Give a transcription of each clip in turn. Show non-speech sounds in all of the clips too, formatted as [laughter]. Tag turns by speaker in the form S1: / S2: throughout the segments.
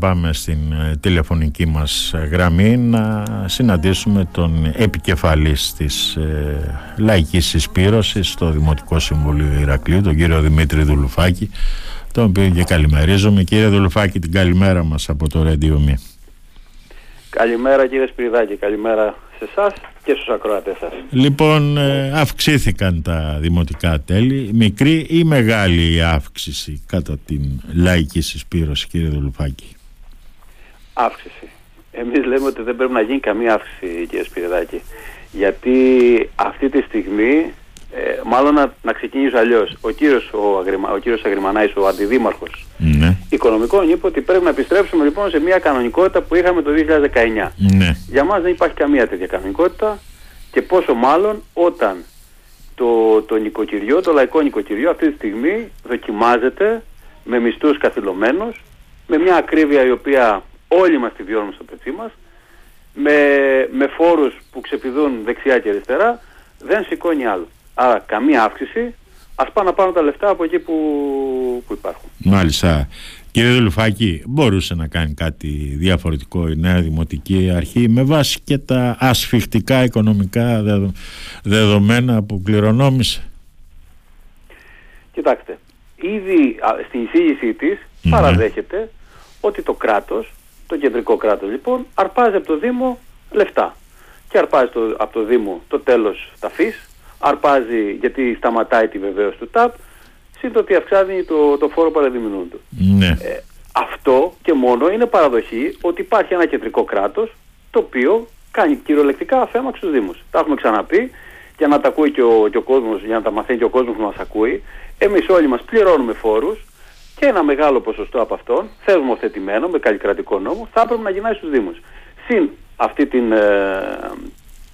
S1: Πάμε στην ε, τηλεφωνική μας γραμμή να συναντήσουμε τον επικεφαλής της ε, Λαϊκής Συσπήρωσης στο Δημοτικό Συμβουλίο Ηρακλείου, τον κύριο Δημήτρη Δουλουφάκη, τον οποίο και καλημερίζομαι. Κύριε Δουλουφάκη, την καλημέρα μας από το Radio Me.
S2: Καλημέρα κύριε Σπυριδάκη, καλημέρα σε εσάς και στους ακροατές σας.
S1: Λοιπόν, ε, αυξήθηκαν τα δημοτικά τέλη. Μικρή ή μεγάλη η αύξηση κατά την λαϊκή συσπήρωση, κύριε Δουλουφάκη;
S2: Αύξηση. Εμείς λέμε ότι δεν πρέπει να γίνει καμία αύξηση, κύριε Σπυριδάκη. Γιατί αυτή τη στιγμή, ε, μάλλον να, να ξεκινήσω αλλιώς. Ο κύριος, ο, Αγριμα, ο κύριος Αγριμανάης, ο αντιδήμαρχος
S1: Ναι.
S2: οικονομικών, είπε ότι πρέπει να επιστρέψουμε λοιπόν σε μια κανονικότητα που είχαμε το 2019.
S1: Ναι.
S2: Για μας δεν υπάρχει καμία τέτοια κανονικότητα και πόσο μάλλον όταν το, το νοικοκυριό, το λαϊκό νοικοκυριό αυτή τη στιγμή δοκιμάζεται με μισθούς καθυλωμένους, με μια ακρίβεια η οποία όλοι μας τη βιώνουμε στο πετσί μας, με, με φόρους που ξεπηδούν δεξιά και αριστερά, δεν σηκώνει άλλο. Άρα καμία αύξηση, ας πάνε να πάρουν τα λεφτά από εκεί που, που υπάρχουν.
S1: Μάλιστα. Κύριε Δουλουφάκη, μπορούσε να κάνει κάτι διαφορετικό η νέα Δημοτική Αρχή με βάση και τα ασφιχτικά οικονομικά δεδο- δεδομένα που κληρονόμησε;
S2: Κοιτάξτε, ήδη α, στην εισήγησή της
S1: Ναι.
S2: παραδέχεται ότι το κράτος, το κεντρικό κράτος λοιπόν, αρπάζει από το Δήμο λεφτά. Και αρπάζει το, από το Δήμο το τέλος ταφής, αρπάζει γιατί σταματάει τη βεβαίωση του ΤΑΠ, σύν το ότι αυξάνει το, το φόρο παραδειμινούν του.
S1: Ναι.
S2: Ε, αυτό και μόνο είναι παραδοχή ότι υπάρχει ένα κεντρικό κράτος το οποίο κάνει κυριολεκτικά αφαίμα στους Δήμους. Τα έχουμε ξαναπεί για να τα ακούει και ο, και ο κόσμος, για να τα μαθαίνει και ο κόσμος που μας ακούει. Εμείς όλοι μας πληρώνουμε φόρους και ένα μεγάλο ποσοστό από αυτόν, θεσμοθετημένο με καλλικρατικό νόμο, θα έπρεπε να γυρνάει στους Δήμους. Συν αυτή την, ε,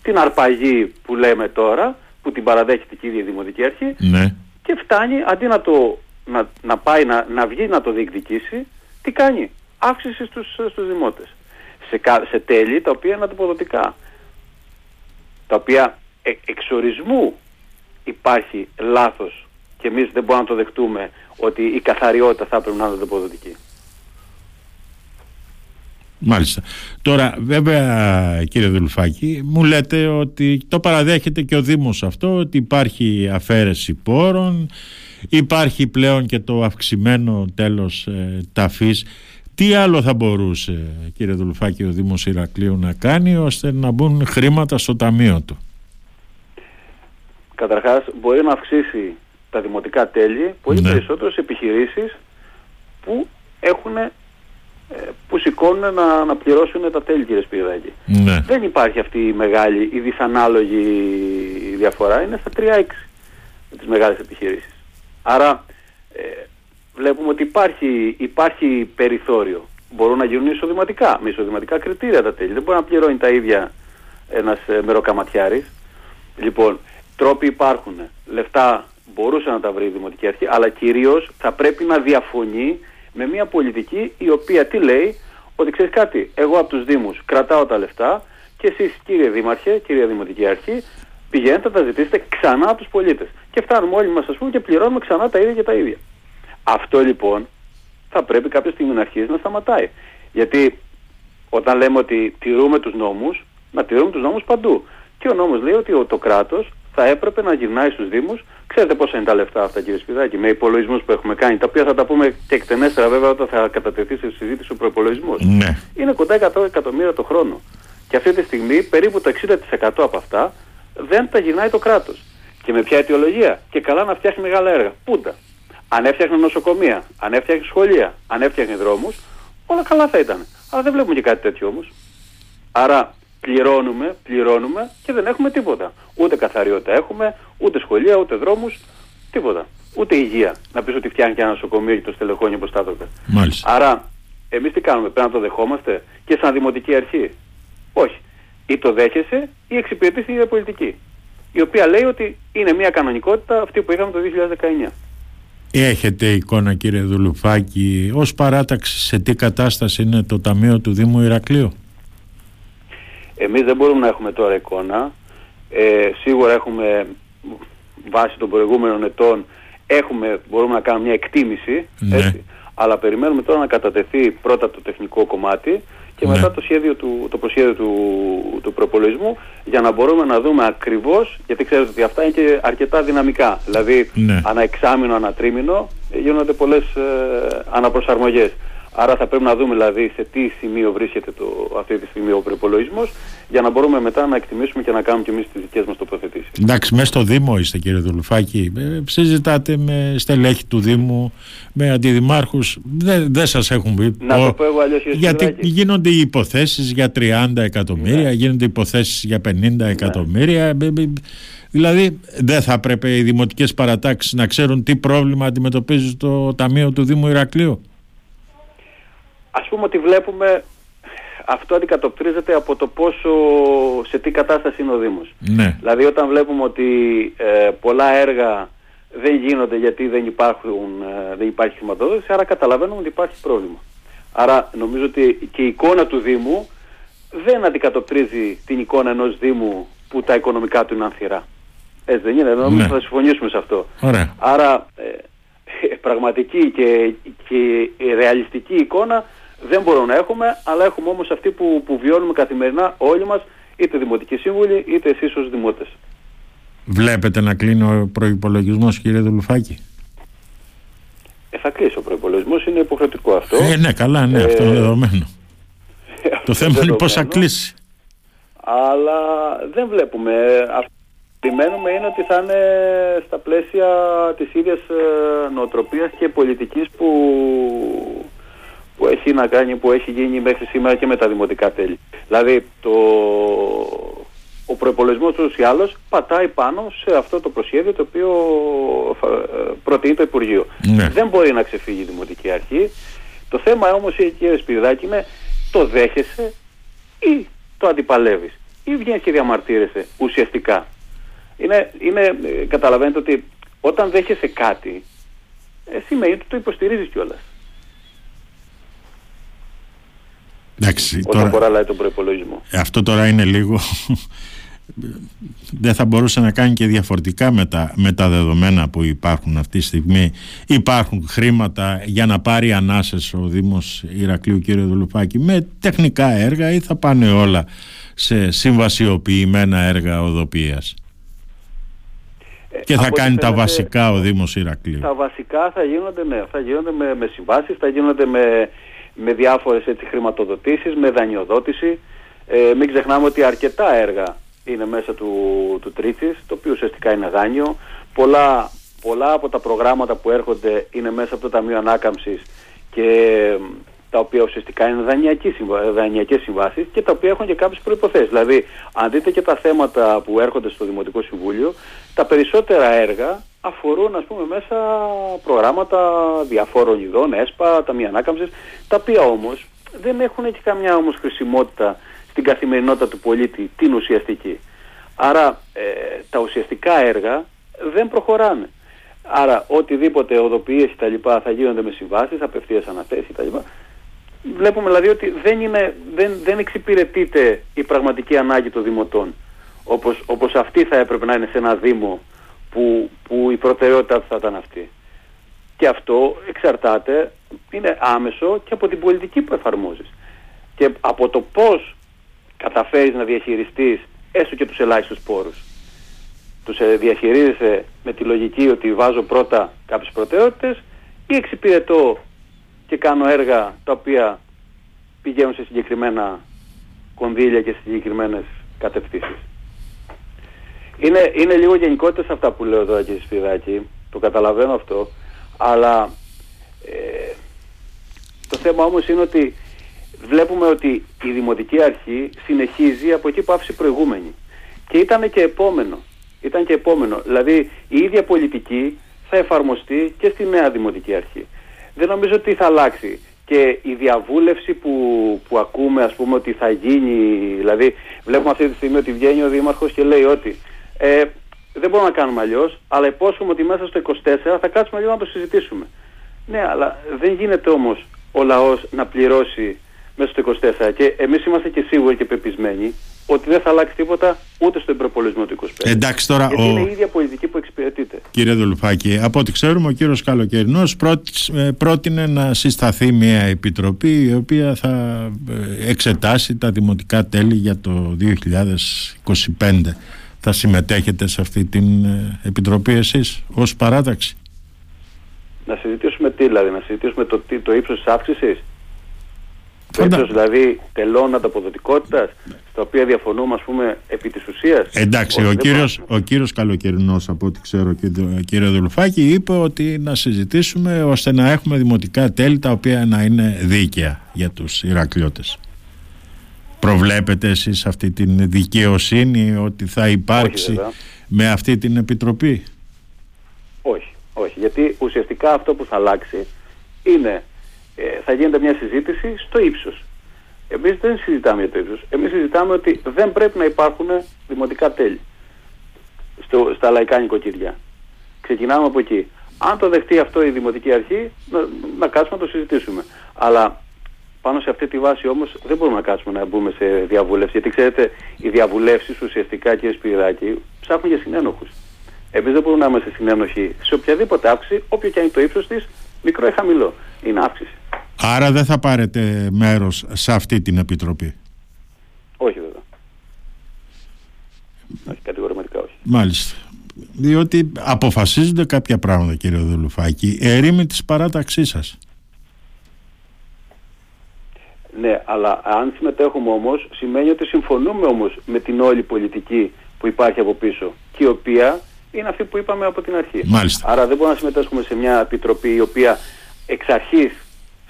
S2: την αρπαγή που λέμε τώρα, που την παραδέχεται και η ίδια η Δημοτική Αρχή,
S1: Ναι.
S2: και φτάνει αντί να, το, να, να πάει να, να βγει να το διεκδικήσει, τι κάνει; Αύξηση στους, στους δημότες. Σε, κα- σε τέλη τα οποία είναι αντιποδοτικά. Τα οποία ε, εξορισμού υπάρχει λάθος και εμείς δεν μπορούμε να το δεχτούμε ότι η καθαριότητα θα πρέπει να είναι αντιποδοτική.
S1: Μάλιστα. Τώρα, βέβαια, κύριε Δουλουφάκη, μου λέτε ότι το παραδέχεται και ο Δήμος αυτό, ότι υπάρχει αφαίρεση πόρων, υπάρχει πλέον και το αυξημένο τέλος ε, ταφής. Τι άλλο θα μπορούσε, κύριε Δουλουφάκη, ο Δήμος Ηρακλείου να κάνει ώστε να μπουν χρήματα στο ταμείο του;
S2: Καταρχάς μπορεί να αυξήσει τα δημοτικά τέλη πολύ
S1: Ναι.
S2: περισσότερο σε επιχειρήσεις που έχουν ε, που σηκώνουν να, να πληρώσουν τα τέλη κύριε Σπυριδάκη.
S1: Ναι.
S2: Δεν υπάρχει αυτή η μεγάλη, η δυσανάλογη διαφορά. Είναι στα 3-6 με τις μεγάλες επιχειρήσεις. Άρα ε, βλέπουμε ότι υπάρχει, υπάρχει περιθώριο. Μπορούν να γίνουν εισοδηματικά, με εισοδηματικά κριτήρια τα τέλη. Δεν μπορεί να πληρώνει τα ίδια ένας ε, μεροκαματιάρης. Λοιπόν, τρόποι υπάρχουν. Λεφτά μπορούσε να τα βρει η Δημοτική Αρχή, αλλά κυρίως θα πρέπει να διαφωνεί με μια πολιτική η οποία τι λέει, ότι ξέρεις κάτι, εγώ από τους Δήμους κρατάω τα λεφτά και εσείς κύριε Δήμαρχε, κύριε Δημοτική Αρχή, πηγαίνετε να τα ζητήσετε ξανά από τους πολίτες. Και φτάνουμε όλοι μας ας πούμε και πληρώνουμε ξανά τα ίδια και τα ίδια. Αυτό λοιπόν θα πρέπει κάποια στιγμή να αρχίσει να σταματάει. Γιατί όταν λέμε ότι τηρούμε τους νόμους, να τηρούμε τους νόμους παντού. Και ο νόμος λέει ότι ο- το κράτος θα έπρεπε να γυρνάει στους Δήμους. Ξέρετε πόσα είναι τα λεφτά αυτά κύριε Σπιδάκη, με υπολογισμούς που έχουμε κάνει, τα οποία θα τα πούμε και εκτενέστερα βέβαια όταν θα κατατεθεί σε συζήτηση ο προπολογισμός.
S1: Ναι.
S2: Είναι κοντά 100 εκατομμύρια το χρόνο. Και αυτή τη στιγμή περίπου το 60% από αυτά δεν τα γυρνάει το κράτος. Και με ποια αιτιολογία; Και καλά να φτιάχνει μεγάλα έργα. Πούντα. Αν έφτιαχνε νοσοκομεία, αν έφτιαχνε σχολεία, αν έφτιαχνε δρόμους, όλα καλά θα ήταν. Αλλά δεν βλέπουμε και κάτι τέτοιο όμως. Άρα πληρώνουμε, πληρώνουμε και δεν έχουμε τίποτα. Ούτε καθαριότητα έχουμε, ούτε σχολεία, ούτε δρόμους, τίποτα. Ούτε υγεία. Να πεις ότι φτιάχνει και ένα νοσοκομείο και το στελεχώνει όπως τα έπρεπε.
S1: Μάλιστα.
S2: Άρα, εμείς τι κάνουμε, πρέπει να το δεχόμαστε και σαν δημοτική αρχή. Όχι. Ή το δέχεσαι ή εξυπηρετείς την ίδια πολιτική. Η οποία λέει ότι είναι μια κανονικότητα αυτή που είχαμε το 2019.
S1: Έχετε εικόνα κύριε Δουλουφάκη ως παράταξη σε τι κατάσταση είναι το Ταμείο του Δήμου Ηρακλείου;
S2: Εμείς δεν μπορούμε να έχουμε τώρα εικόνα. Ε, σίγουρα έχουμε βάσει των προηγούμενων ετών έχουμε, μπορούμε να κάνουμε μια εκτίμηση.
S1: Ναι.
S2: Έτσι. Αλλά περιμένουμε τώρα να κατατεθεί πρώτα το τεχνικό κομμάτι και
S1: Ναι.
S2: μετά το, σχέδιο του, το προσχέδιο του, του προπολογισμού για να μπορούμε να δούμε ακριβώς, γιατί ξέρετε ότι αυτά είναι και αρκετά δυναμικά. Δηλαδή,
S1: Ναι.
S2: ανά εξάμηνο, ανά τρίμηνο ε, γίνονται πολλές ε, αναπροσαρμογές. Άρα θα πρέπει να δούμε δηλαδή σε τι σημείο βρίσκεται το, αυτή τη στιγμή ο προπολογισμός για να μπορούμε μετά να εκτιμήσουμε και να κάνουμε και εμείς τις δικές μας τοποθετήσεις.
S1: Εντάξει, μέσα στο Δήμο είστε κύριε Δουλουφάκη. Ε, συζητάτε με στελέχη του Δήμου, με αντιδημάρχους. Δεν, δεν σας έχουν πει.
S2: Να
S1: Ο-
S2: το πω εγώ αλλιώς,
S1: γιατί γίνονται οι υποθέσεις για 30 εκατομμύρια,
S2: Ναι.
S1: γίνονται υποθέσεις για 50 εκατομμύρια. Ε, ε, Δηλαδή δεν θα έπρεπε οι δημοτικές παρατάξεις να ξέρουν τι πρόβλημα αντιμετωπίζει το Ταμείο του Δήμου Ηρακλείου.
S2: Ας πούμε ότι βλέπουμε αυτό αντικατοπτρίζεται από το πόσο σε τι κατάσταση είναι ο Δήμος.
S1: Ναι.
S2: Δηλαδή όταν βλέπουμε ότι ε, πολλά έργα δεν γίνονται γιατί δεν, υπάρχουν, ε, δεν υπάρχει χρηματοδότηση, άρα καταλαβαίνουμε ότι υπάρχει πρόβλημα. Άρα νομίζω ότι και η εικόνα του Δήμου δεν αντικατοπτρίζει την εικόνα ενός Δήμου που τα οικονομικά του είναι ανθυρά. Έτσι δεν είναι, νομίζω
S1: Ναι.
S2: θα συμφωνήσουμε σε αυτό.
S1: Ωραία.
S2: Άρα ε, πραγματική και, και ρεαλιστική εικόνα δεν μπορούμε να έχουμε, αλλά έχουμε όμως αυτή που, που βιώνουμε καθημερινά όλοι μας, είτε δημοτικοί σύμβουλοι, είτε εσείς ως δημότες.
S1: Βλέπετε να κλείνει ο προϋπολογισμός κύριε Δουλουφάκη;
S2: Ε, θα κλείσει ο προϋπολογισμός, είναι υποχρεωτικό αυτό.
S1: Ε, ναι, καλά, ναι, αυτό είναι
S2: Ε,
S1: δεδομένο. [laughs] Το θέμα είναι πώς θα
S2: δεδομένο.
S1: κλείσει.
S2: Αλλά δεν βλέπουμε. Αυτό που περιμένουμε είναι ότι θα είναι στα πλαίσια της ίδιας ε, νοοτροπίας και πολιτικής που, που έχει να κάνει, που έχει γίνει μέχρι σήμερα και με τα δημοτικά τέλη. Δηλαδή το, ο προπολογισμό τους ή άλλως πατάει πάνω σε αυτό το προσχέδιο το οποίο θα- ε, προτείνει το Υπουργείο.
S1: Ναι.
S2: Δεν μπορεί να ξεφύγει η Δημοτική Αρχή. Το θέμα όμως, κύριε Σπυριδάκη, είναι το δέχεσαι ή το αντιπαλεύεις ή βγαίνεις και διαμαρτύρεσαι ουσιαστικά. Είναι, είναι, ε, καταλαβαίνετε ότι όταν δέχεσαι κάτι, ε, σημαίνει ότι το υποστηρίζεις κιόλας.
S1: Εντάξει,
S2: Όταν
S1: τώρα,
S2: παραλάει τον προπολογισμό.
S1: αυτό τώρα είναι λίγο δεν θα μπορούσε να κάνει και διαφορετικά με τα, με τα δεδομένα που υπάρχουν αυτή τη στιγμή υπάρχουν χρήματα για να πάρει ανάσες ο Δήμος Ηρακλείου κύριε Δουλουπάκη με τεχνικά έργα ή θα πάνε όλα σε συμβασιοποιημένα έργα οδοποιίας;
S2: Ε,
S1: και θα
S2: από ό,τι
S1: κάνει τα
S2: φαίνεται,
S1: βασικά ο Δήμος Ηρακλείου
S2: Τα βασικά θα γίνονται, ναι, θα γίνονται με, με συμβάσεις, θα γίνονται με, με διάφορες έτσι, χρηματοδοτήσεις, με δανειοδότηση. Ε, μην ξεχνάμε ότι αρκετά έργα είναι μέσα του, του Τρίτσης, το οποίο ουσιαστικά είναι δάνειο. Πολλά, πολλά από τα προγράμματα που έρχονται είναι μέσα από το Ταμείο Ανάκαμψης και ε, τα οποία ουσιαστικά είναι δανειακοί συμβα- δανειακές συμβάσεις και τα οποία έχουν και κάποιες προϋποθέσεις. Δηλαδή, αν δείτε και τα θέματα που έρχονται στο Δημοτικό Συμβούλιο, τα περισσότερα έργα αφορούν ας πούμε μέσα προγράμματα διαφόρων ειδών, ΕΣΠΑ, ταμεία ανάκαμψης, τα οποία όμως δεν έχουν και καμιά όμως χρησιμότητα στην καθημερινότητα του πολίτη, την ουσιαστική. Άρα ε, τα ουσιαστικά έργα δεν προχωράνε. Άρα οτιδήποτε οδοποιίες τα λοιπά θα γίνονται με συμβάσεις, απευθείας αναθέσεις τα λοιπά. Βλέπουμε δηλαδή ότι δεν, είναι, δεν, δεν εξυπηρετείται η πραγματική ανάγκη των δημοτών. Όπως, όπως αυτή θα έπρεπε να είναι σε ένα δήμο που, που η προτεραιότητα του θα ήταν αυτή. Και αυτό εξαρτάται, είναι άμεσο και από την πολιτική που εφαρμόζεις. Και από το πώς καταφέρεις να διαχειριστείς έστω και τους ελάχιστους πόρους. Τους ε, διαχειρίζεσαι με τη λογική ότι βάζω πρώτα κάποιες προτεραιότητες ή εξυπηρετώ και κάνω έργα τα οποία πηγαίνουν σε συγκεκριμένα κονδύλια και σε συγκεκριμένες κατευθύνσεις. Είναι, είναι λίγο γενικότητες αυτά που λέω τώρα κύριε Σπυράκη, το καταλαβαίνω αυτό, αλλά ε, το θέμα όμως είναι ότι βλέπουμε ότι η Δημοτική Αρχή συνεχίζει από εκεί που άφησε η προηγούμενη. Και ήταν και επόμενο. Ήταν και επόμενο. Δηλαδή η ίδια πολιτική θα εφαρμοστεί και στη νέα Δημοτική Αρχή. Δεν νομίζω ότι θα αλλάξει. Και η διαβούλευση που, που ακούμε ας πούμε ότι θα γίνει, δηλαδή βλέπουμε αυτή τη στιγμή ότι βγαίνει ο Δήμαρχος και λέει ότι ε, δεν μπορούμε να κάνουμε αλλιώς, αλλά υπόσχομαι ότι μέσα στο 24 θα κάτσουμε λίγο να το συζητήσουμε. Ναι, αλλά δεν γίνεται όμως ο λαός να πληρώσει μέσα στο 24 και εμείς είμαστε και σίγουροι και πεπισμένοι ότι δεν θα αλλάξει τίποτα ούτε στον προπολογισμό του 25.
S1: Εντάξει τώρα.
S2: Γιατί ο... είναι η ίδια πολιτική που εξυπηρετείται.
S1: Κύριε Δουλουφάκη, από ό,τι ξέρουμε, ο κύριος Καλοκαιρινός ε, πρότεινε να συσταθεί μια επιτροπή η οποία θα ε, εξετάσει τα δημοτικά τέλη για το 2025. Θα συμμετέχετε σε αυτή την ε, επιτροπή εσείς ως παράταξη;
S2: Να συζητήσουμε τι δηλαδή, να συζητήσουμε το, το ύψος της αύξησης Ίσως δηλαδή τελών ανταποδοτικότητας, στα οποία διαφωνούμε ας πούμε επί της ουσίας.
S1: Εντάξει, ο κύριος, ο κύριος Καλοκαιρινός από ό,τι ξέρω κύριε Δουλουφάκη είπε ότι να συζητήσουμε ώστε να έχουμε δημοτικά τέλη τα οποία να είναι δίκαια για τους Ηρακλειώτες. Προβλέπετε εσείς αυτή την δικαιοσύνη ότι θα υπάρξει με αυτή την επιτροπή;
S2: Όχι, όχι, γιατί ουσιαστικά αυτό που θα αλλάξει είναι ε, θα γίνεται μια συζήτηση στο ύψος. Εμείς δεν συζητάμε για το ύψος. Εμείς συζητάμε ότι δεν πρέπει να υπάρχουν δημοτικά τέλη στο, στα λαϊκά νοικοκυριά. Ξεκινάμε από εκεί. Αν το δεχτεί αυτό η Δημοτική Αρχή, να, να κάτσουμε να το συζητήσουμε. Αλλά πάνω σε αυτή τη βάση όμως δεν μπορούμε να κάτσουμε να μπούμε σε διαβούλευση. Γιατί ξέρετε, οι διαβουλεύσεις ουσιαστικά, κύριε Σπυριδάκη, ψάχνουν για συνένοχους. Εμείς δεν μπορούμε να είμαστε συνένοχοι σε οποιαδήποτε αύξηση, όποιο και αν είναι το ύψος της, μικρό ή χαμηλό. Είναι αύξηση.
S1: Άρα δεν θα πάρετε μέρος σε αυτή την επιτροπή;
S2: Όχι βέβαια. Όχι, κατηγορηματικά όχι.
S1: Μάλιστα. Διότι αποφασίζονται κάποια πράγματα κύριε Δουλουφάκη, ερήμη της παράταξής σας.
S2: Ναι, αλλά αν συμμετέχουμε όμως σημαίνει ότι συμφωνούμε όμως με την όλη πολιτική που υπάρχει από πίσω και η οποία είναι αυτή που είπαμε από την αρχή.
S1: Μάλιστα.
S2: Άρα δεν μπορούμε να συμμετέχουμε σε μια επιτροπή η οποία εξ αρχής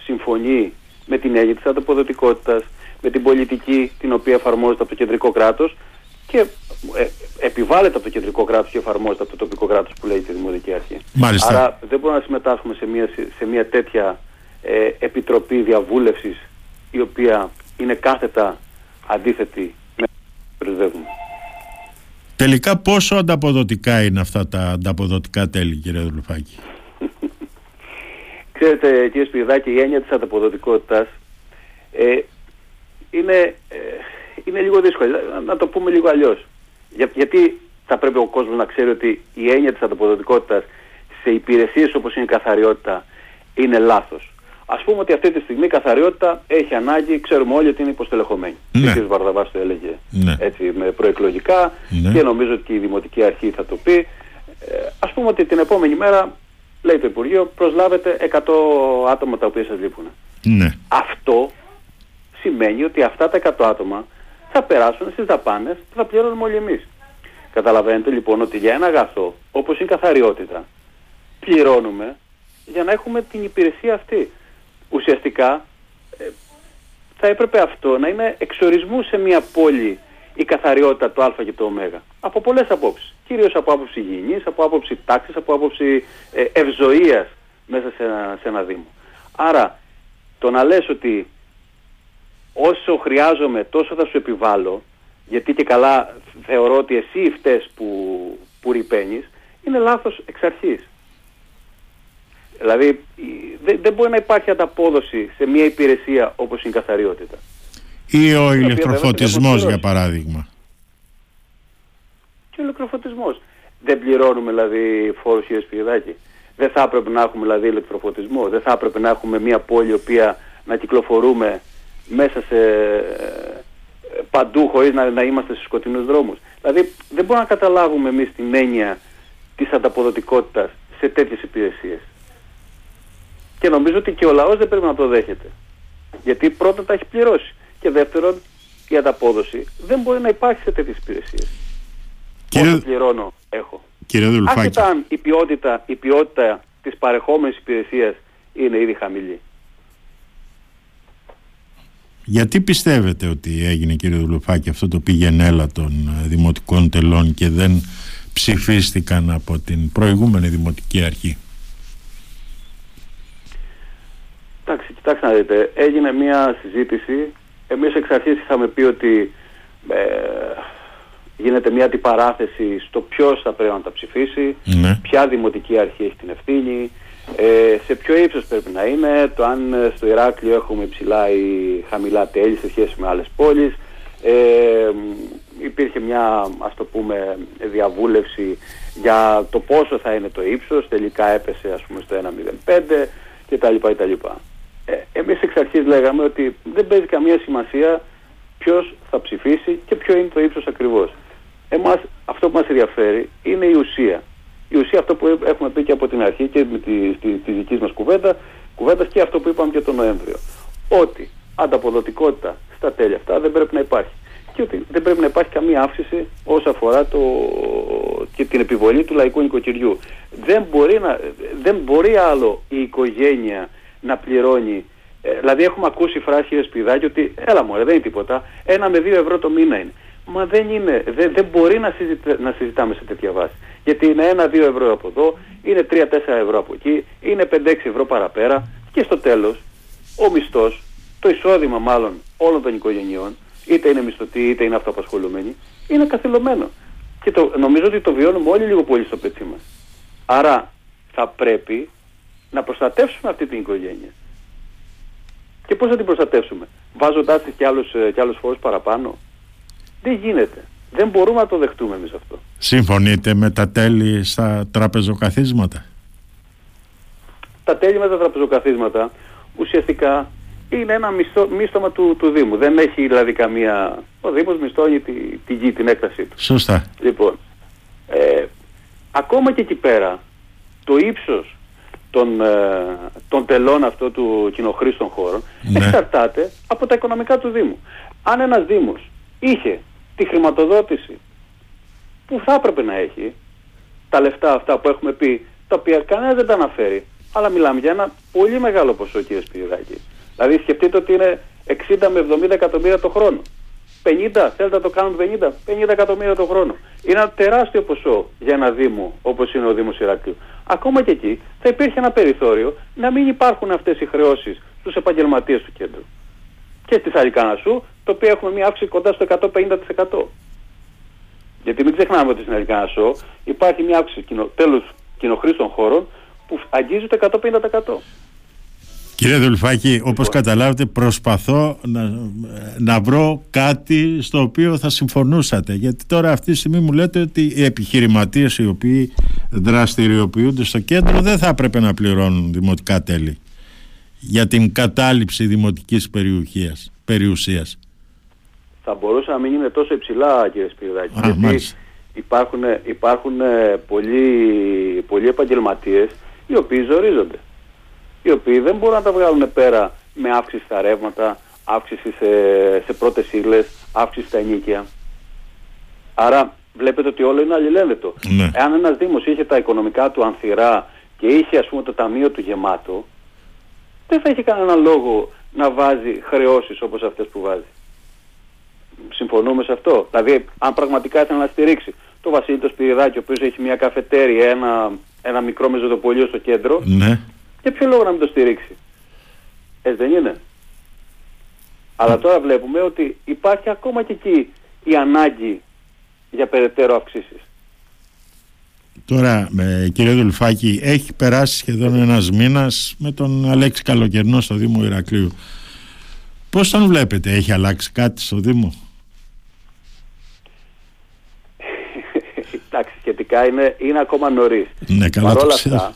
S2: συμφωνεί με την έννοια της ανταποδοτικότητας, με την πολιτική την οποία εφαρμόζεται από το κεντρικό κράτος και ε, επιβάλλεται από το κεντρικό κράτος και εφαρμόζεται από το τοπικό κράτος που λέγεται Δημοτική Αρχή.
S1: Μάλιστα.
S2: Άρα δεν μπορούμε να συμμετάσχουμε σε μια, σε μια τέτοια ε, επιτροπή διαβούλευσης η οποία είναι κάθετα αντίθετη με το
S1: Τελικά πόσο ανταποδοτικά είναι αυτά τα ανταποδοτικά τέλη κύριε Δουλουφάκη; [laughs]
S2: Ξέρετε κύριε Σπυρδάκη η έννοια της ανταποδοτικότητας ε, είναι, ε, είναι λίγο δύσκολη. Να, το πούμε λίγο αλλιώς. Για, γιατί θα πρέπει ο κόσμος να ξέρει ότι η έννοια της ανταποδοτικότητας σε υπηρεσίες όπως είναι η καθαριότητα είναι λάθος. Α πούμε ότι αυτή τη στιγμή η καθαριότητα έχει ανάγκη, ξέρουμε όλοι ότι είναι υποστελεχωμένη. Ναι. Ο κ. Βαρδαβάς το έλεγε ναι. έτσι, με προεκλογικά ναι. και νομίζω ότι και η Δημοτική Αρχή θα το πει. Ε, ας πούμε ότι την επόμενη μέρα, λέει το Υπουργείο, προσλάβετε 100 άτομα τα οποία σας λείπουν.
S1: Ναι.
S2: Αυτό σημαίνει ότι αυτά τα 100 άτομα θα περάσουν στις δαπάνες που θα πληρώνουμε όλοι εμείς. Καταλαβαίνετε λοιπόν ότι για ένα αγαθό όπως η καθαριότητα πληρώνουμε για να έχουμε την υπηρεσία αυτή ουσιαστικά ε, θα έπρεπε αυτό να είναι εξορισμού σε μια πόλη η καθαριότητα του Α και του Ω. Από πολλές απόψεις. Κυρίως από άποψη υγιεινή, από άποψη τάξης, από άποψη ε, ευζοία μέσα σε ένα, σε ένα Δήμο. Άρα, το να λες ότι όσο χρειάζομαι τόσο θα σου επιβάλλω, γιατί και καλά θεωρώ ότι εσύ φταίς που, που ρηπαίνεις, είναι λάθος εξ αρχής. Δηλαδή δεν, δεν μπορεί να υπάρχει ανταπόδοση σε μια υπηρεσία όπως είναι η καθαριότητα.
S1: Ή ο ηλεκτροφωτισμός για παράδειγμα.
S2: Και ο ηλεκτροφωτισμός. Δεν πληρώνουμε δηλαδή φόρους για σπιδάκι. Δεν θα έπρεπε να έχουμε δηλαδή ηλεκτροφωτισμό. Δεν θα έπρεπε να έχουμε μια πόλη η οποία να κυκλοφορούμε μέσα σε ε, παντού χωρίς να, να είμαστε σε σκοτεινούς δρόμους. Δηλαδή δεν μπορούμε να καταλάβουμε εμείς την έννοια της ανταποδοτικότητας σε τέτοιες υπηρεσίες. Και νομίζω ότι και ο λαός δεν πρέπει να το δέχεται. Γιατί πρώτα τα έχει πληρώσει. Και δεύτερον, η ανταπόδοση δεν μπορεί να υπάρχει σε τέτοιες υπηρεσίες. Κύριε... Όσο πληρώνω, έχω.
S1: Κύριε Δουλφάκη.
S2: Άσχετα αν η ποιότητα, η ποιότητα της παρεχόμενης υπηρεσίας είναι ήδη χαμηλή.
S1: Γιατί πιστεύετε ότι έγινε κύριε Δουλουφάκη αυτό το πηγενέλα των ε, δημοτικών τελών και δεν ψηφίστηκαν από την προηγούμενη δημοτική αρχή;
S2: Εντάξει, κοιτάξτε να δείτε, έγινε μια συζήτηση. Εμείς εξ αρχής είχαμε πει ότι ε, γίνεται μια αντιπαράθεση στο ποιος θα πρέπει να τα ψηφίσει, ναι. ποια δημοτική αρχή έχει την ευθύνη, ε, σε ποιο ύψος πρέπει να είναι, το αν στο Ηράκλειο έχουμε υψηλά ή χαμηλά τέλη σε σχέση με άλλες πόλεις, Ε, υπήρχε μια ας το πούμε διαβούλευση για το πόσο θα είναι το ύψος, τελικά έπεσε ας πούμε στο 1,05 κτλ. κτλ. Ε, εμείς εξ αρχής λέγαμε ότι δεν παίζει καμία σημασία ποιος θα ψηφίσει και ποιο είναι το ύψος ακριβώς. Εμάς αυτό που μας ενδιαφέρει είναι η ουσία. Η ουσία αυτό που έχουμε πει και από την αρχή και με τη, τη, τη δική μας κουβέντα, κουβέντας και αυτό που είπαμε και τον Νοέμβριο. Ότι ανταποδοτικότητα στα τέλη αυτά δεν πρέπει να υπάρχει. Και ότι δεν πρέπει να υπάρχει καμία αύξηση όσο αφορά το, και την επιβολή του λαϊκού νοικοκυριού. Δεν μπορεί, να, δεν μπορεί άλλο η οικογένεια να πληρώνει. Ε, δηλαδή έχουμε ακούσει φράση κύριε Σπιδάκη ότι έλα μωρέ δεν είναι τίποτα, ένα με δύο ευρώ το μήνα είναι. Μα δεν είναι, δεν, δεν μπορεί να, να συζητάμε σε τέτοια βάση. Γιατί είναι ένα-δύο ευρώ από εδώ, είναι τρία-τέσσερα ευρώ από εκεί, είναι πέντε-έξι ευρώ παραπέρα και στο τέλος ο μισθός, το εισόδημα μάλλον όλων των οικογενειών, είτε είναι μισθωτοί είτε είναι αυτοαπασχολουμένοι, είναι καθυλωμένο. Και το, νομίζω ότι το βιώνουμε όλοι λίγο πολύ στο πετσί μας. Άρα θα πρέπει να προστατεύσουμε αυτή την οικογένεια. Και πώς θα την προστατεύσουμε, βάζοντάς της και άλλους, ε, και άλλους φόρους παραπάνω; Δεν γίνεται. Δεν μπορούμε να το δεχτούμε εμείς αυτό.
S1: Συμφωνείτε με τα τέλη στα τραπεζοκαθίσματα;
S2: Τα τέλη με τα τραπεζοκαθίσματα ουσιαστικά είναι ένα μισθό, μίσθωμα του, του Δήμου. Δεν έχει δηλαδή καμία... Ο Δήμος μισθώνει τη, τη γη, την έκτασή του.
S1: Σωστά.
S2: Λοιπόν, ε, ακόμα και εκεί πέρα το ύψος των, ε, των τελών αυτό του κοινοχρήστων χώρων ναι. εξαρτάται από τα οικονομικά του Δήμου. Αν ένας Δήμος είχε τη χρηματοδότηση που θα έπρεπε να έχει, τα λεφτά αυτά που έχουμε πει, τα οποία κανένας δεν τα αναφέρει, αλλά μιλάμε για ένα πολύ μεγάλο ποσό κύριε Σπυριδάκη. Δηλαδή σκεφτείτε ότι είναι 60 με 70 εκατομμύρια το χρόνο. 50, θέλετε να το κάνουν 50, 50 εκατομμύρια το χρόνο. Είναι ένα τεράστιο ποσό για ένα Δήμο όπως είναι ο Δήμος Ηρακλείου. Ακόμα και εκεί θα υπήρχε ένα περιθώριο να μην υπάρχουν αυτές οι χρεώσεις στους επαγγελματίες του κέντρου. Και στη Σαλικανασού, το οποίο έχουμε μια αύξηση κοντά στο 150%. Γιατί μην ξεχνάμε ότι στην Σαλικανασού υπάρχει μια αύξηση κοινο, τέλους κοινοχρήστων χώρων που αγγίζει το 150%.
S1: Κύριε Δουλφάκη, όπως καταλάβετε προσπαθώ να, να βρω κάτι στο οποίο θα συμφωνούσατε γιατί τώρα αυτή τη στιγμή μου λέτε ότι οι επιχειρηματίες οι οποίοι δραστηριοποιούνται στο κέντρο δεν θα έπρεπε να πληρώνουν δημοτικά τέλη για την κατάληψη δημοτικής περιουσίας. περιουσίας.
S2: Θα μπορούσε να μην είναι τόσο υψηλά κύριε Σπυρδάκη γιατί υπάρχουν, υπάρχουν πολλοί, πολλοί επαγγελματίες οι οποίοι ζορίζονται οι οποίοι δεν μπορούν να τα βγάλουν πέρα με αύξηση στα ρεύματα, αύξηση σε, σε πρώτες ύλες, αύξηση στα ενίκια. Άρα βλέπετε ότι όλο είναι αλληλένδετο. Ναι. Εάν ένας Δήμος είχε τα οικονομικά του ανθυρά και είχε ας πούμε το ταμείο του γεμάτο, δεν θα είχε κανένα λόγο να βάζει χρεώσεις όπως αυτές που βάζει. Συμφωνούμε σε αυτό; Δηλαδή, αν πραγματικά ήθελε να στηρίξει το Βασίλη το Σπυριδάκη, ο οποίος έχει μια καφετέρια, ένα, ένα μικρό μεζοδοπολείο στο κέντρο,
S1: ναι.
S2: Για ποιο λόγο να μην το στηρίξει; Έτσι δεν είναι. Αλλά τώρα βλέπουμε ότι υπάρχει ακόμα και εκεί η ανάγκη για περαιτέρω αυξήσεις.
S1: Τώρα, με, κύριε Δουλφάκη, έχει περάσει σχεδόν ένας μήνας με τον Αλέξη Καλοκαιρνό στο Δήμο Ηρακλείου. Πώς τον βλέπετε, έχει αλλάξει κάτι στο Δήμο;
S2: Εντάξει, σχετικά είναι, είναι ακόμα νωρίς.
S1: Ναι, καλά Παρ' όλα αυτά,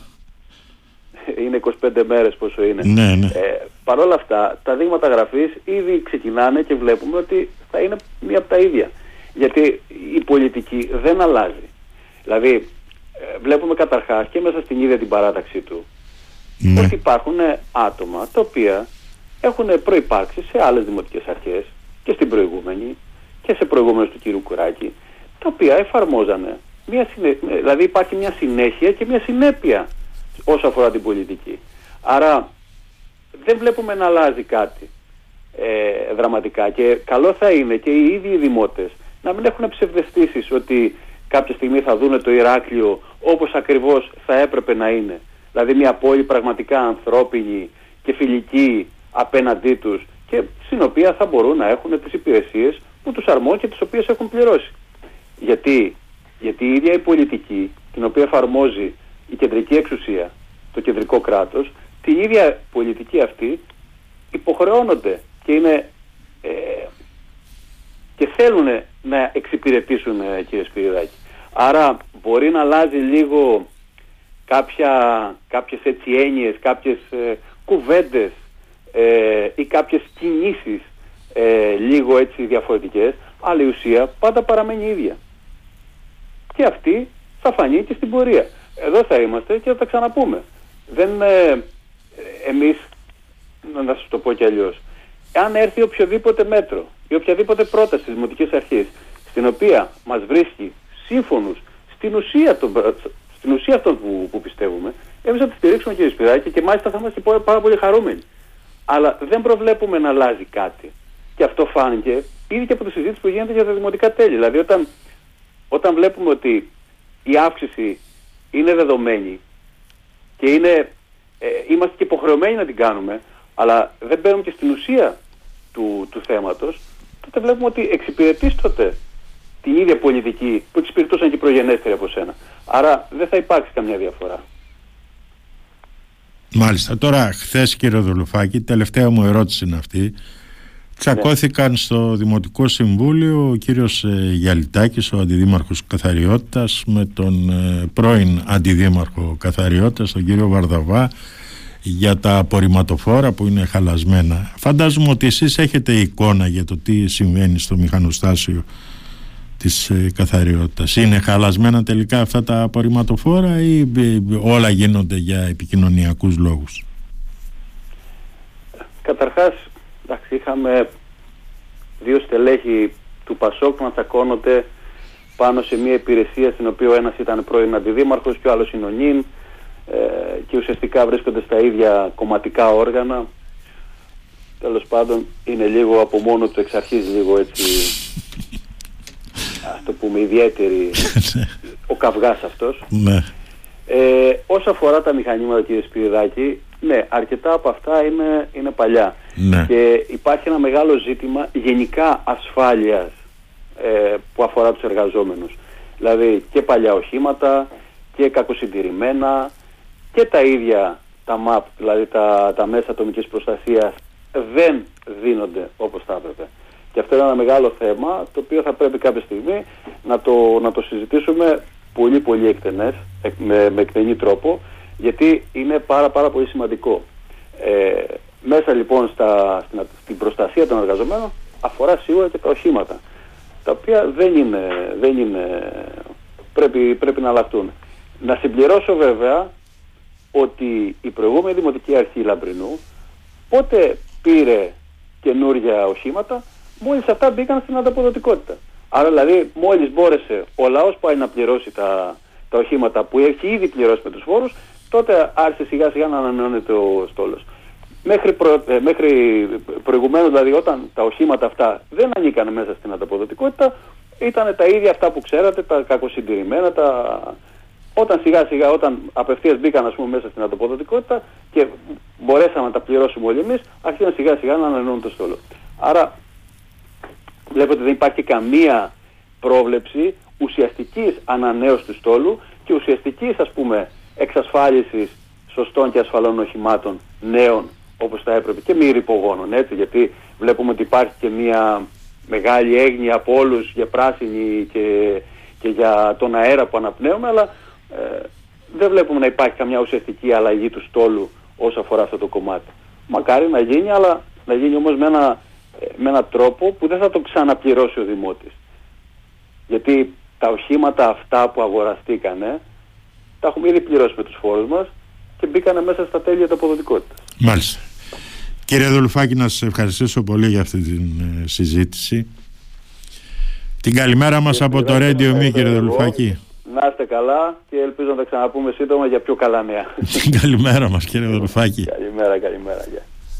S2: είναι 25 μέρες πόσο είναι.
S1: Ναι, ναι.
S2: Ε, Παρ' όλα αυτά, τα δείγματα γραφής ήδη ξεκινάνε και βλέπουμε ότι θα είναι μία από τα ίδια. Γιατί η πολιτική δεν αλλάζει. Δηλαδή, ε, βλέπουμε καταρχάς και μέσα στην ίδια την παράταξή του ναι. ότι υπάρχουν άτομα τα οποία έχουν προϋπάρξει σε άλλες δημοτικές αρχές και στην προηγούμενη και σε προηγούμενες του κύριου Κουράκη τα οποία εφαρμόζανε μια συνέ... δηλαδή υπάρχει μια συνέχεια και μια συνέπεια όσο αφορά την πολιτική. Άρα δεν βλέπουμε να αλλάζει κάτι ε, δραματικά και καλό θα είναι και οι ίδιοι οι δημότες να μην έχουν ψευδεστήσεις ότι κάποια στιγμή θα δούνε το Ηράκλειο όπως ακριβώς θα έπρεπε να είναι. Δηλαδή μια πόλη πραγματικά ανθρώπινη και φιλική απέναντί τους και στην οποία θα μπορούν να έχουν τις υπηρεσίες που τους αρμόζουν και τις οποίες έχουν πληρώσει. Γιατί, Γιατί η ίδια η πολιτική την οποία εφαρμόζει η κεντρική εξουσία, το κεντρικό κράτος, την ίδια πολιτική αυτή υποχρεώνονται και είναι, ε, και θέλουν να εξυπηρετήσουν κύριε Σπυριδάκη. Άρα μπορεί να αλλάζει λίγο κάποια, κάποιες έτσι έννοιες, κάποιες ε, κουβέντες ε, ή κάποιες κινήσεις ε, λίγο έτσι διαφορετικές, αλλά η ουσία πάντα παραμένει ίδια. Και αυτή θα φανεί και στην πορεία. Εδώ θα είμαστε και θα τα ξαναπούμε. Δεν, ε, εμείς, να σας το πω κι αλλιώς, αν έρθει οποιοδήποτε μέτρο ή οποιαδήποτε πρόταση της Δημοτικής Αρχής, στην οποία μας βρίσκει σύμφωνους στην ουσία, των, στην ουσία αυτών που, που πιστεύουμε, εμείς θα τη στηρίξουμε κύριε Σπυράκη και μάλιστα θα είμαστε πάρα πολύ χαρούμενοι. Αλλά δεν προβλέπουμε να αλλάζει κάτι. Και αυτό φάνηκε ήδη και από τη συζήτηση που γίνεται για τα δημοτικά τέλη. Δηλαδή όταν, όταν βλέπουμε ότι η αύξηση είναι δεδομένη και είναι, ε, είμαστε και υποχρεωμένοι να την κάνουμε, αλλά δεν μπαίνουμε και στην ουσία του, του θέματος, τότε βλέπουμε ότι εξυπηρετίστοτε την ίδια πολιτική που εξυπηρετούσαν και οι προγενέστεροι από σένα. Άρα δεν θα υπάρξει καμιά διαφορά.
S1: Μάλιστα. Τώρα, χθες κύριε Δολουφάκη, τελευταία μου ερώτηση είναι αυτή. Τσακώθηκαν στο Δημοτικό Συμβούλιο ο κύριος ε, Γιαλιτάκης, ο Αντιδήμαρχος Καθαριότητας, με τον ε, πρώην Αντιδήμαρχο Καθαριότητας, τον κύριο Βαρδαβά, για τα απορριμματοφόρα που είναι χαλασμένα. Φαντάζομαι ότι εσείς έχετε εικόνα για το τι συμβαίνει στο μηχανοστάσιο της ε, καθαριότητας. Είναι χαλασμένα τελικά αυτά τα απορριμματοφόρα ή όλα γίνονται για επικοινωνιακούς λόγους;
S2: Καταρχάς εντάξει, είχαμε δύο στελέχη του Πασόκ να τσακώνονται πάνω σε μια υπηρεσία στην οποία ο ένας ήταν πρώην αντιδήμαρχος και ο άλλος είναι ο Νιν ε, και ουσιαστικά βρίσκονται στα ίδια κομματικά όργανα. Τέλος πάντων είναι λίγο από μόνο του εξ αρχής λίγο έτσι ας το πούμε ιδιαίτερη ο καυγάς αυτός.
S1: Ναι.
S2: Ε, όσο αφορά τα μηχανήματα κύριε Σπυριδάκη, ναι, αρκετά από αυτά είναι, είναι παλιά.
S1: Ναι.
S2: Και υπάρχει ένα μεγάλο ζήτημα γενικά ασφάλειας ε, που αφορά τους εργαζόμενους. Δηλαδή και παλιά οχήματα και κακοσυντηρημένα και τα ίδια τα MAP, δηλαδή τα, τα μέσα ατομικής προστασίας δεν δίνονται όπως θα έπρεπε. Και αυτό είναι ένα μεγάλο θέμα το οποίο θα πρέπει κάποια στιγμή να το, να το συζητήσουμε πολύ πολύ εκτενές, με, με εκτενή τρόπο γιατί είναι πάρα πάρα πολύ σημαντικό. Ε, μέσα λοιπόν στα, στην, προστασία των εργαζομένων αφορά σίγουρα και τα οχήματα τα οποία δεν είναι, δεν είναι πρέπει, πρέπει να αλλάχτούν. Να συμπληρώσω βέβαια ότι η προηγούμενη Δημοτική Αρχή Λαμπρινού πότε πήρε καινούργια οχήματα μόλις αυτά μπήκαν στην ανταποδοτικότητα. Άρα δηλαδή μόλις μπόρεσε ο λαός πάει να πληρώσει τα, τα οχήματα που έχει ήδη πληρώσει με τους φόρους τότε άρχισε σιγά σιγά να ανανεώνεται ο στόλος. Μέχρι, προ, ε, μέχρι προηγουμένως δηλαδή όταν τα οχήματα αυτά δεν ανήκαν μέσα στην ανταποδοτικότητα ήταν τα ίδια αυτά που ξέρατε, τα κακοσυντηρημένα, τα... Όταν σιγά σιγά, όταν απευθείας μπήκαν ας πούμε μέσα στην ανταποδοτικότητα και μπορέσαμε να τα πληρώσουμε όλοι εμείς, άρχισαν σιγά σιγά να ανανεώνουν το στόλο. Άρα βλέπετε δεν υπάρχει καμία πρόβλεψη ουσιαστικής ανανέωσης του στόλου και ουσιαστικής ας πούμε εξασφάλισης σωστών και ασφαλών οχημάτων νέων όπως θα έπρεπε και μη ρηπογόνων έτσι γιατί βλέπουμε ότι υπάρχει και μια μεγάλη έγνοια από όλους για πράσινη και, και για τον αέρα που αναπνέουμε αλλά ε, δεν βλέπουμε να υπάρχει καμιά ουσιαστική αλλαγή του στόλου όσο αφορά αυτό το κομμάτι. Μακάρι να γίνει αλλά να γίνει όμως με ένα, με ένα τρόπο που δεν θα το ξαναπληρώσει ο Δημότης. Γιατί τα οχήματα αυτά που αγοραστήκανε τα έχουμε ήδη πληρώσει με τους φόρους μας και μπήκανε μέσα στα τέλεια του αποδοτικότητας.
S1: Μάλιστα. Κύριε Δολουφάκη, να σας ευχαριστήσω πολύ για αυτή τη ε, συζήτηση. Την καλημέρα μας από το Radio Me, κύριε Δολουφάκη.
S2: Να είστε καλά και ελπίζω να τα ξαναπούμε σύντομα για πιο καλά νέα.
S1: Την [laughs] καλημέρα μας, κύριε Δολουφάκη.
S2: καλημέρα, καλημέρα.